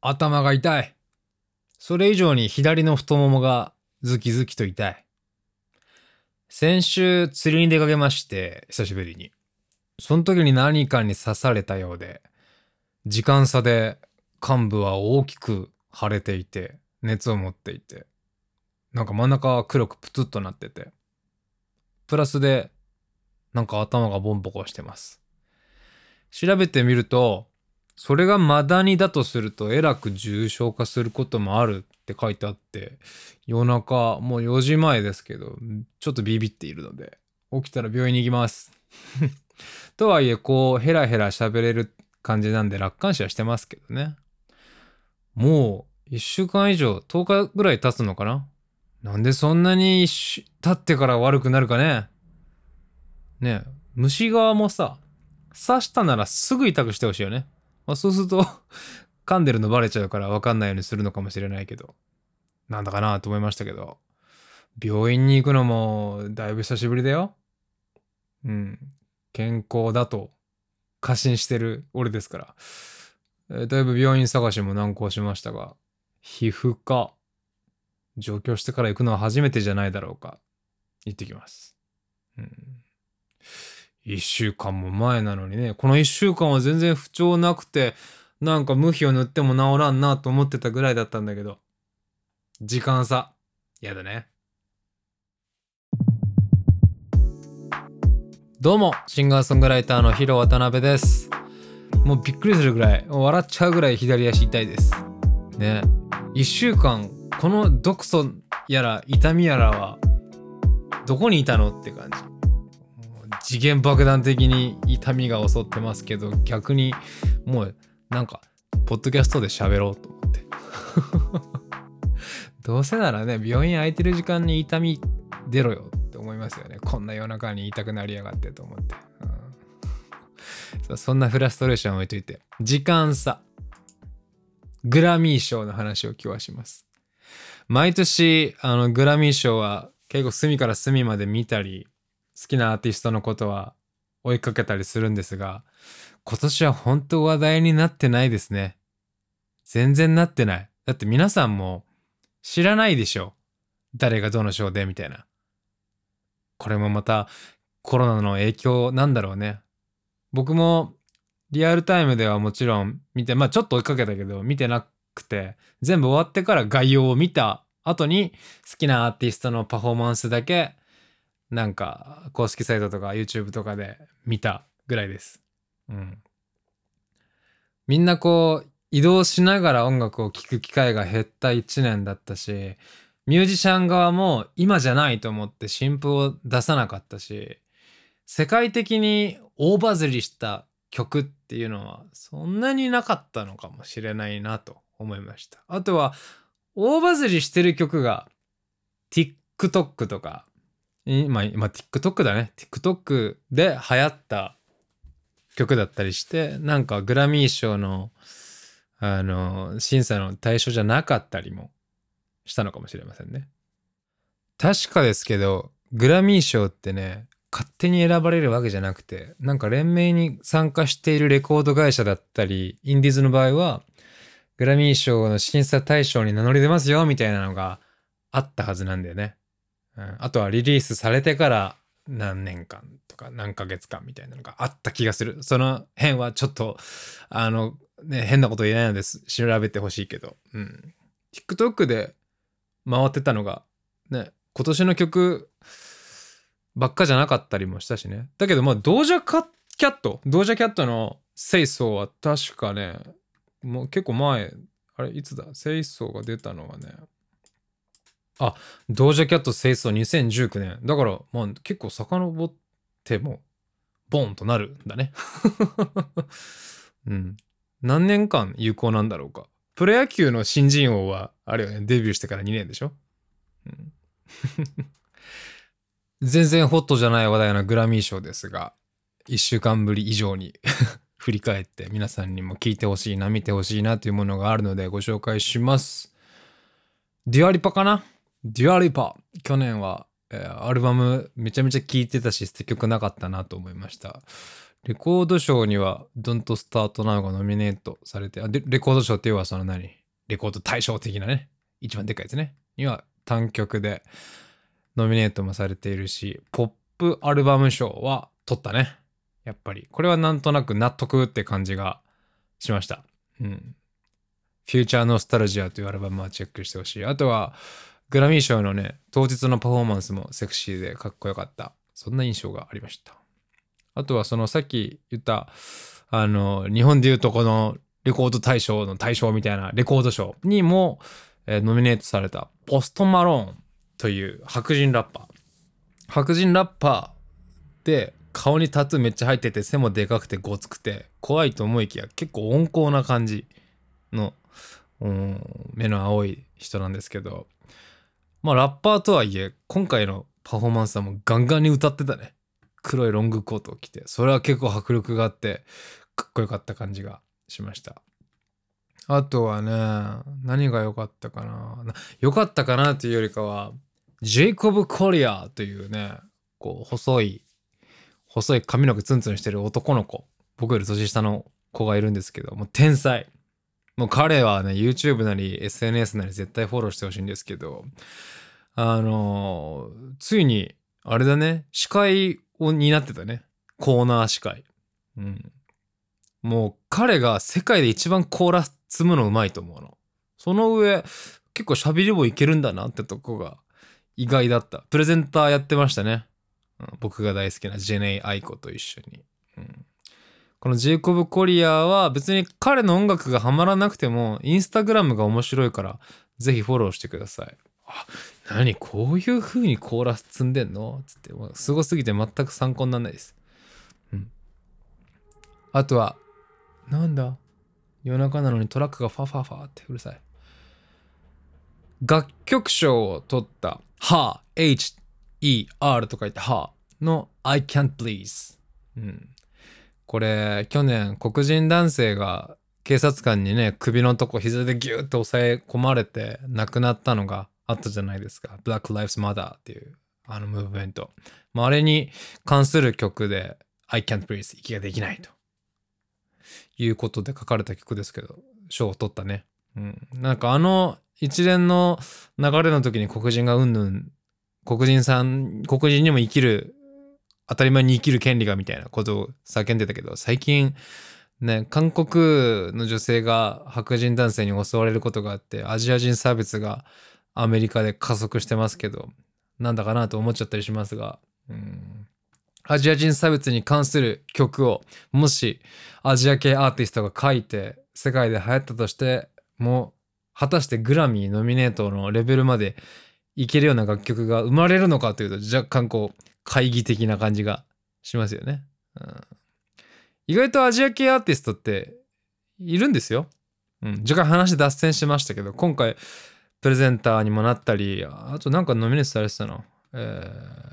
頭が痛い。それ以上に左の太ももがズキズキと痛い。先週釣りに出かけまして、久しぶりに。その時に何かに刺されたようで、時間差で幹部は大きく腫れていて、熱を持っていて、なんか真ん中は黒くプツッとなってて、プラスで、なんか頭がボンボコしてます。調べてみると、それがマダニだとするとえらく重症化することもあるって書いてあって、夜中もう4時前ですけど、ちょっとビビっているので、起きたら病院に行きます。とはいえ、こう、ヘラヘラ喋れる感じなんで楽観視はしてますけどね。もう、1週間以上、10日ぐらい経つのかな？なんでそんなに一週経ってから悪くなるかね？ねえ虫側もさ、刺したならすぐ痛くしてほしいよね。まあ、そうすると、噛んでるのバレちゃうから分かんないようにするのかもしれないけど、なんだかなと思いましたけど、病院に行くのもだいぶ久しぶりだよ。うん。健康だと過信してる俺ですから。えーだいぶ病院探しも難航しましたが、皮膚科、上京してから行くのは初めてじゃないだろうか。行ってきます。うん。一週間も前なのにね、この一週間は全然不調なくて、なんか無比を塗っても治らんなと思ってたぐらいだったんだけど、時間差、やだね。どうも、シンガーソングライターのヒロ渡辺です。もうびっくりするぐらい、笑っちゃうぐらい左足痛いです。ね。一週間、この毒素やら痛みやらは、どこにいたのって感じ。次元爆弾的に痛みが襲ってますけど、逆にもうなんか、ポッドキャストで喋ろうと思って。どうせならね、病院空いてる時間に痛み出ろよって思いますよね。こんな夜中に痛くなりやがってと思って。うんそそんなフラストレーション置いといて。時間差。グラミー賞の話を今日はします。毎年、あの、グラミー賞は結構隅から隅まで見たり、好きなアーティストのことは追いかけたりするんですが、今年は本当話題になってないですね。全然なってない。だって皆さんも知らないでしょ。誰がどの賞でみたいな。これもまたコロナの影響なんだろうね。僕もリアルタイムではもちろん見て、まあちょっと追いかけたけど見てなくて、全部終わってから概要を見た後に好きなアーティストのパフォーマンスだけなんか公式サイトとか YouTube とかで見たぐらいです。うん。みんなこう移動しながら音楽を聴く機会が減った一年だったし、ミュージシャン側も今じゃないと思って新譜を出さなかったし、世界的に大バズりした曲っていうのはそんなになかったのかもしれないなと思いました。あとは大バズりしてる曲が TikTok とか、今、今 TikTok だね。TikTok で流行った曲だったりして、なんかグラミー賞のあの審査の対象じゃなかったりもしたのかもしれませんね。確かですけど、グラミー賞ってね、勝手に選ばれるわけじゃなくて、なんか連盟に参加しているレコード会社だったり、インディーズの場合は、グラミー賞の審査対象に名乗り出ますよ、みたいなのがあったはずなんだよね。うん、あとはリリースされてから何年間とか何ヶ月間みたいなのがあった気がする。その辺はちょっと、あの、ね、変なこと言えないのです。調べてほしいけど。うん。TikTok で回ってたのが、ね、今年の曲ばっかじゃなかったりもしたしね。だけど、まあ、ドージャカキャット、ドージャキャットのセイソーは確かね、もう結構前、あれ、いつだ？セイソーが出たのはね、あ、ドージャキャットセイソー2019年。だから、まあ、結構遡っても、ボンとなるんだね。うん。何年間有効なんだろうか。プロ野球の新人王は、あれよね、デビューしてから2年でしょ、うん、全然ホットじゃない話題のグラミー賞ですが、1週間ぶり以上に 振り返って皆さんにも聞いてほしいな、見てほしいなというものがあるのでご紹介します。デュアリパかな？デュアリパ。去年は、えーアルバムめちゃめちゃ聴いてたし、捨て曲なかったなと思いました。レコード賞には Don't Start Now がノミネートされて、あでレコード賞っていうのはその何？レコード大賞的なね、一番でかいやつね。には単曲でノミネートもされているし、ポップアルバム賞は取ったね。やっぱり。これはなんとなく納得って感じがしました。うん。フューチャーノスタルジアというアルバムはチェックしてほしい。あとは、グラミー賞のね、当日のパフォーマンスもセクシーでかっこよかった。そんな印象がありました。あとは、そのさっき言った、あの、日本でいうとこのレコード大賞の大賞みたいなレコード賞にも、えーノミネートされたポストマローンという白人ラッパー。白人ラッパーで顔にタトゥーめっちゃ入ってて背もでかくてごつくて怖いと思いきや結構温厚な感じの、うん、目の青い人なんですけどまあラッパーとはいえ今回のパフォーマンスはもうガンガンに歌ってたね。黒いロングコートを着て。それは結構迫力があってかっこよかった感じがしました。あとはね何が良かったかな。良かったかなというよりかはジェイコブ・コリアというねこう細い細い髪の毛ツンツンしてる男の子。僕より年下の子がいるんですけどもう天才。もう彼はね YouTube なり SNS なり絶対フォローしてほしいんですけどあのついにあれだね司会を担ってたね。コーナー司会。うん。もう彼が世界で一番コーラス積むのうまいと思うの。その上結構喋りもいけるんだなってとこが意外だった。プレゼンターやってましたね。うん。僕が大好きなジェネイ・アイコと一緒に、このジェイコブ・コリアーは別に彼の音楽がハマらなくてもインスタグラムが面白いからぜひフォローしてください。あ何？こういう風にコーラス積んでんの？つってもうすごすぎて全く参考にならないです、うん、あとはなんだ？夜中なのにトラックがファファファってうるさい。楽曲賞を取った「は H-E-R と書いて「はの「I can't please」、うん、これ去年黒人男性が警察官にね首のとこ膝でギューッと押さえ込まれて亡くなったのがあったじゃないですか「Black Lives Matter」っていうあのムーブメント、まあ、あれに関する曲で「I can't breathe」息ができないと。いうことで書かれた曲ですけど賞を取ったね、うん、なんかあの一連の流れの時に黒人がうんぬん黒人さん黒人にも生きる当たり前に生きる権利がみたいなことを叫んでたけど最近ね韓国の女性が白人男性に襲われることがあってアジア人差別がアメリカで加速してますけどなんだかなと思っちゃったりしますが、うん、アジア人差別に関する曲をもしアジア系アーティストが書いて世界で流行ったとしても果たしてグラミーノミネートのレベルまでいけるような楽曲が生まれるのかというと若干こう懐疑的な感じがしますよね、うん、意外とアジア系アーティストっているんですよ、うん、若干話脱線しましたけど今回プレゼンターにもなったりあとなんかノミネートされてたのえ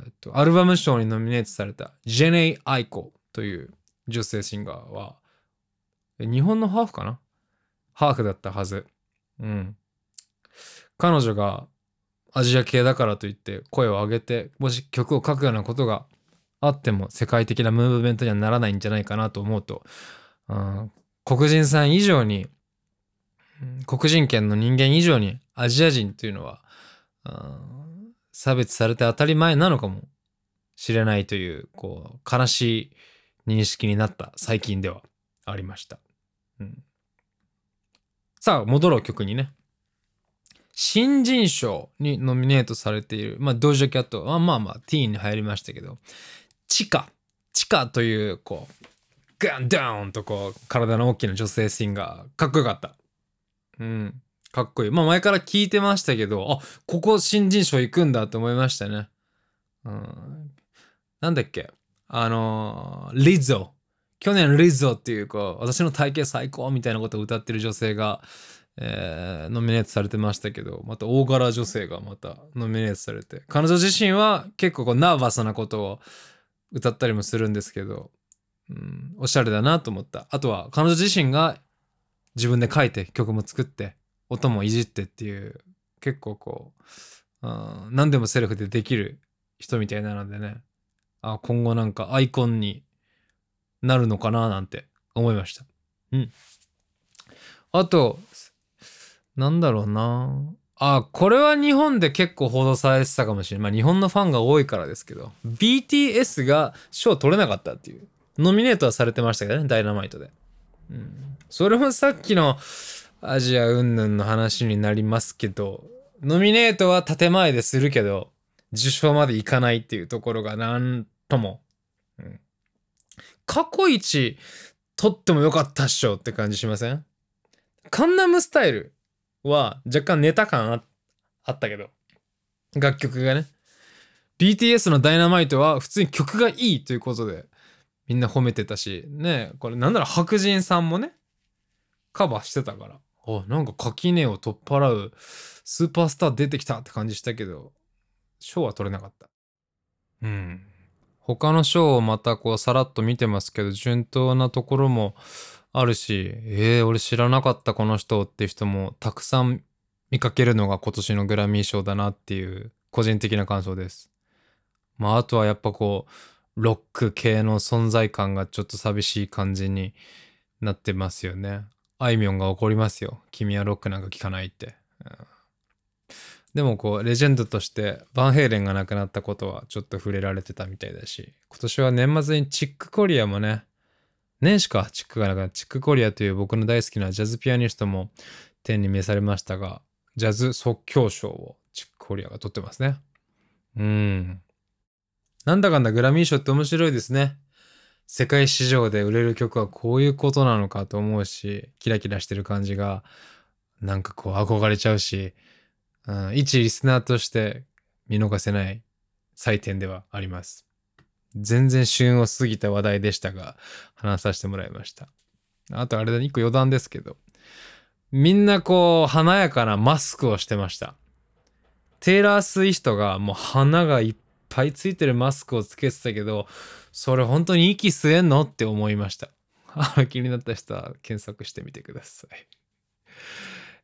ーっとアルバム賞にノミネートされたジェネイ・アイコという女性シンガーは日本のハーフかな？ハーフだったはず。うん。彼女がアジア系だからといって声を上げてもし曲を書くようなことがあっても世界的なムーブメントにはならないんじゃないかなと思うと、うん、黒人さん以上に黒人圏の人間以上にアジア人というのは、うん差別されて当たり前なのかもしれないというこう悲しい認識になった最近ではありました、うん、さあ戻ろう曲にね。新人賞にノミネートされている、まあ、ドジャキャットはまあまあティーンに入りましたけどチカチカというこうガンダウンとこう体の大きな女性シンガーかっこよかった。うんかっこいい。まあ前から聞いてましたけどあここ新人賞行くんだと思いましたね。うん。なんだっけ？あのーリゾ。去年リゾっていうこう私の体型最高みたいなことを歌ってる女性がえーノミネートされてましたけどまた大柄女性がまたノミネートされて彼女自身は結構こうナーバスなことを歌ったりもするんですけど、うん、おしゃれだなと思ったあとは彼女自身が自分で書いて曲も作って音もいじってっていう結構こう、うん、何でもセルフでできる人みたいなのでねあ今後なんかアイコンになるのかななんて思いました。うん。あと、なんだろうな。あ、これは日本で結構報道されてたかもしれない。まあ日本のファンが多いからですけど、BTS が賞取れなかったっていう。ノミネートはされてましたけどね、ダイナマイトで。うん。それもさっきのアジア云々の話になりますけど、ノミネートは建前でするけど、受賞までいかないっていうところがなんとも、うん、過去一取ってもよかったっしょって感じしません？カンナムスタイルは若干ネタ感あったけど、楽曲がね。BTS のダイナマイトは普通に曲がいいということで、みんな褒めてたし、ねこれなんなら白人さんもね、カバーしてたから、あ、なんか垣根を取っ払うスーパースター出てきたって感じしたけど、賞は取れなかった。うん。他の賞をまたこうさらっと見てますけど、順当なところもあるし、えー、俺知らなかったこの人っていう人もたくさん見かけるのが今年のグラミー賞だなっていう個人的な感想です。まああとはやっぱこう、ロック系の存在感がちょっと寂しい感じになってますよね。あいみょんが怒りますよ。君はロックなんか聴かないって。うんでもこう、レジェンドとしてバンヘイレンが亡くなったことはちょっと触れられてたみたいだし、今年は年末にチックコリアもね、年始か、チックがなくなチックコリアという僕の大好きなジャズピアニストも天に召されましたが、ジャズ即興賞をチックコリアが取ってますね。うん。なんだかんだグラミー賞って面白いですね。世界市場で売れる曲はこういうことなのかと思うし、キラキラしてる感じが、なんかこう憧れちゃうし、うん、一リスナーとして見逃せない祭典ではあります。全然旬を過ぎた話題でしたが、話させてもらいました。あとあれだ、一個余談ですけど、みんなこう、華やかなマスクをしてました。テイラー・スイフトがもう花がいっぱいついてるマスクをつけてたけど、それ本当に息吸えんのって思いました。気になった人は検索してみてください。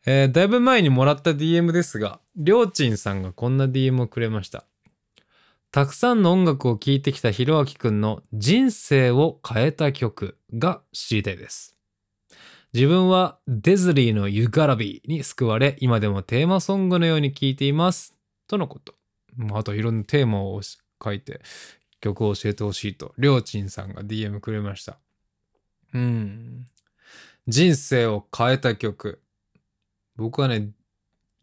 えーだいぶ前にもらった DM ですが、りょうちんさんがこんな DM をくれました。たくさんの音楽を聴いてきたひろあきくんの人生を変えた曲が知りたいです。自分はデズリーの You Gotta Be に救われ、今でもテーマソングのように聴いています。とのこと。あといろんなテーマを書いて曲を教えてほしいと、りょうちんさんが DM くれました。うん。人生を変えた曲。僕はね、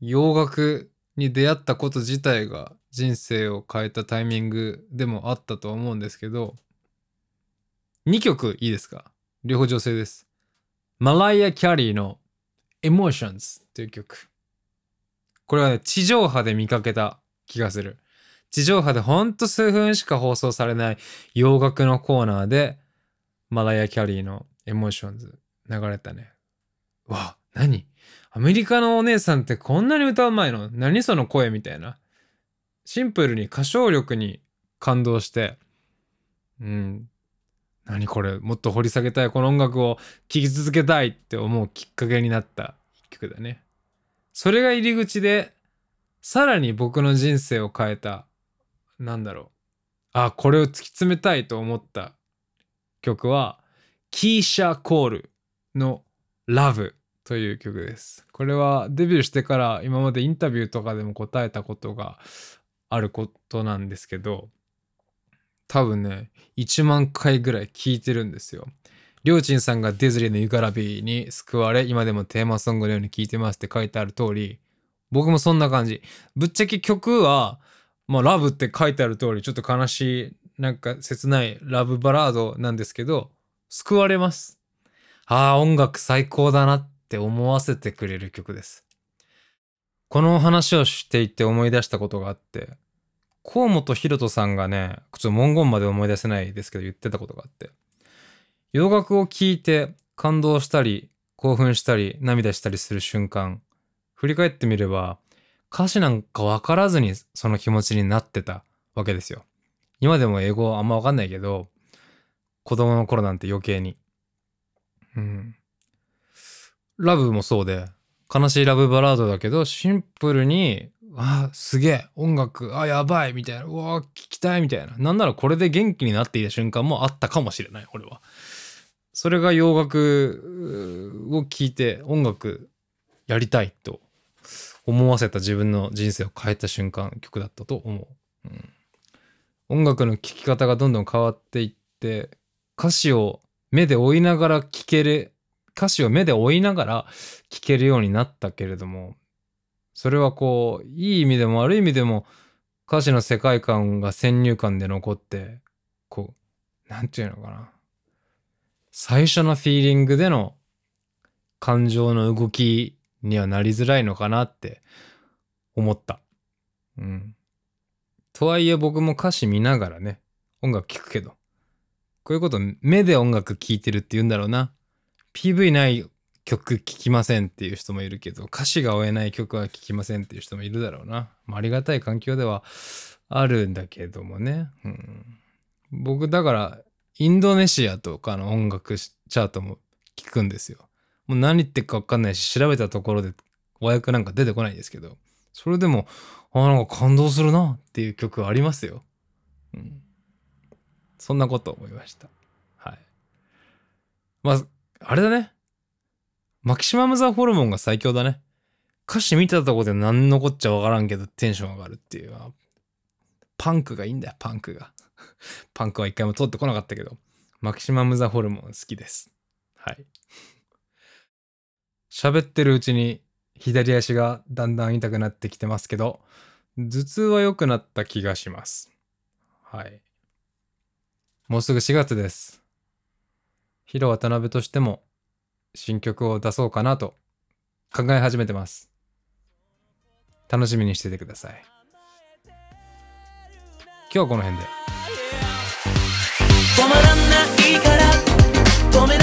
洋楽に出会ったこと自体が人生を変えたタイミングでもあったと思うんですけど、2曲いいですか？両方女性です。マライア・キャリーの Emotions という曲。これはね、地上波で見かけた気がする。地上波でほんと数分しか放送されない洋楽のコーナーで、マライア・キャリーの Emotions 流れたね。わ、何？アメリカのお姉さんってこんなに歌うまいの？何その声みたいな。シンプルに歌唱力に感動して、うん。何これもっと掘り下げたいこの音楽を聴き続けたいって思うきっかけになった一曲だね。それが入り口で、さらに僕の人生を変えた、なんだろう。あ、これを突き詰めたいと思った曲は、キーシャ・コールの Love という曲です。これはデビューしてから今までインタビューとかでも答えたことがあることなんですけど、多分ね、1万回ぐらい聞いてるんですよ。りょうちんさんがディズリーのユガラビーに救われ、今でもテーマソングのように聴いてますって書いてある通り、僕もそんな感じ。ぶっちゃけ曲は、まあ、ラブって書いてある通り、ちょっと悲しい、なんか切ないラブバラードなんですけど、救われます。ああ、音楽最高だなって思わせてくれる曲です。この話をしていて思い出したことがあって、河本ひろとさんがね、ちょっと文言まで思い出せないですけど言ってたことがあって、洋楽を聴いて感動したり、興奮したり、涙したりする瞬間、振り返ってみれば、歌詞なんかわからずにその気持ちになってたわけですよ。今でも英語あんまわかんないけど、子供の頃なんて余計に。うん。ラブもそうで、悲しいラブバラードだけど、シンプルにあすげえ音楽あやばいみたいなうわ聞きたいみたいな。なんならこれで元気になっていた瞬間もあったかもしれない俺は。それが洋楽を聴いて音楽やりたいと思わせた自分の人生を変えた瞬間曲だったと思う、うん、音楽の聴き方がどんどん変わっていって歌詞を目で追いながら聴ける歌詞を目で追いながら聴けるようになったけれどもそれはこう、いい意味でも悪い意味でも、歌詞の世界観が先入観で残って、こう、なんていうのかな。最初のフィーリングでの感情の動きにはなりづらいのかなって思った。うん。とはいえ僕も歌詞見ながらね、音楽聴くけど、こういうこと目で音楽聴いてるって言うんだろうな。PV ない曲聴きませんっていう人もいるけど歌詞が追えない曲は聴きませんっていう人もいるだろうな、まあ、ありがたい環境ではあるんだけどもね、うん、僕だからインドネシアとかの音楽チャートも聞くんですよ。もう何言ってるか分かんないし調べたところで和訳なんか出てこないんですけど。それでもあなんか感動するなっていう曲ありますよ、うん、そんなこと思いました。はい。まああれだねマキシマムザホルモンが最強だね。歌詞見たとこで何のこっちゃわからんけどテンション上がるっていう。パンクがいいんだよ、パンクが。パンクは一回も通ってこなかったけど、マキシマムザホルモン好きです。はい。喋ってるうちに左足がだんだん痛くなってきてますけど、頭痛は良くなった気がします。はい。もうすぐ4月です。ヒロ渡辺としても新曲を出そうかなと考え始めてます。楽しみにしててください。今日はこの辺で。止まらないから止め